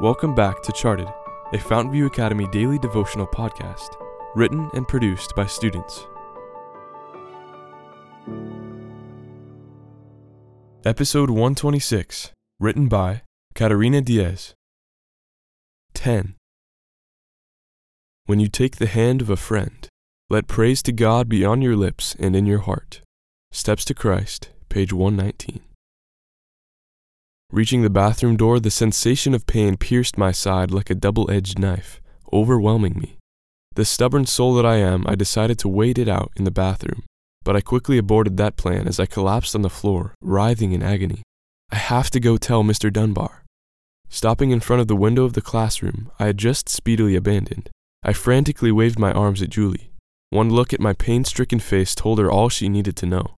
Welcome back to Charted, a Fountainview Academy daily devotional podcast, written and produced by students. Episode 126, written by Catarina Diaz. 10. When you take the hand of a friend, let praise to God be on your lips and in your heart. Steps to Christ, page 119. Reaching the bathroom door, the sensation of pain pierced my side like a double edged knife, overwhelming me. The stubborn soul that I am, I decided to wait it out in the bathroom, but I quickly aborted that plan as I collapsed on the floor, writhing in agony. I have to go tell Mr. Dunbar. Stopping in front of the window of the classroom I had just speedily abandoned, I frantically waved my arms at Julie. One look at my pain stricken face told her all she needed to know.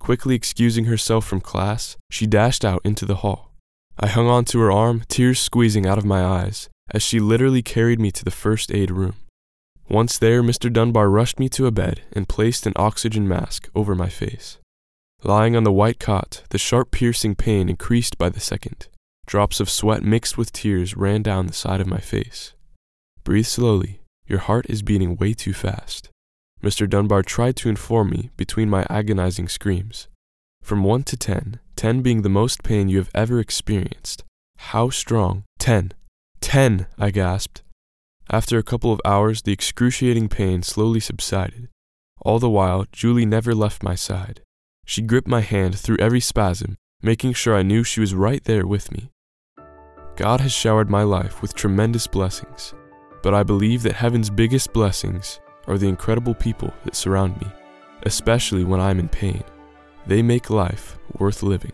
Quickly excusing herself from class, she dashed out into the hall. I hung on to her arm, tears squeezing out of my eyes, as she literally carried me to the first aid room. Once there, Mr. Dunbar rushed me to a bed and placed an oxygen mask over my face. Lying on the white cot, the sharp piercing pain increased by the second. Drops of sweat mixed with tears ran down the side of my face. Breathe slowly. Your heart is beating way too fast. Mr. Dunbar tried to inform me between my agonizing screams. From 1 to 10, 10 being the most pain you have ever experienced. How strong? 10. 10, I gasped. After a couple of hours, the excruciating pain slowly subsided. All the while, Julie never left my side. She gripped my hand through every spasm, making sure I knew she was right there with me. God has showered my life with tremendous blessings, but I believe that heaven's biggest blessings are the incredible people that surround me, especially when I'm in pain. They make life worth living.